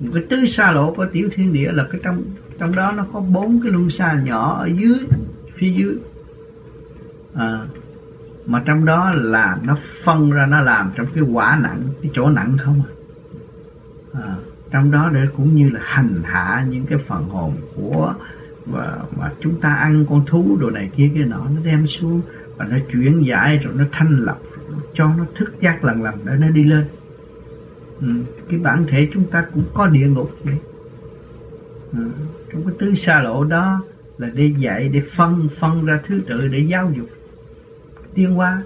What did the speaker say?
một cái tứ xa lộ của tiểu thiên địa là cái trong trong đó nó có bốn cái luân xa nhỏ ở dưới phía dưới. À, mà trong đó là nó phân ra nó làm trong cái quả nặng cái chỗ nặng không à, à trong đó để cũng như là hành hạ những cái phần hồn của và mà chúng ta ăn con thú đồ này kia cái nọ nó đem xuống và nó chuyển giải rồi nó thanh lọc cho nó thức giác lần lần để nó đi lên ừ. cái bản thể chúng ta cũng có địa ngục vậy ừ. trong cái tứ xa lộ đó là để dạy, để phân phân ra thứ tự để giáo dục tiên hóa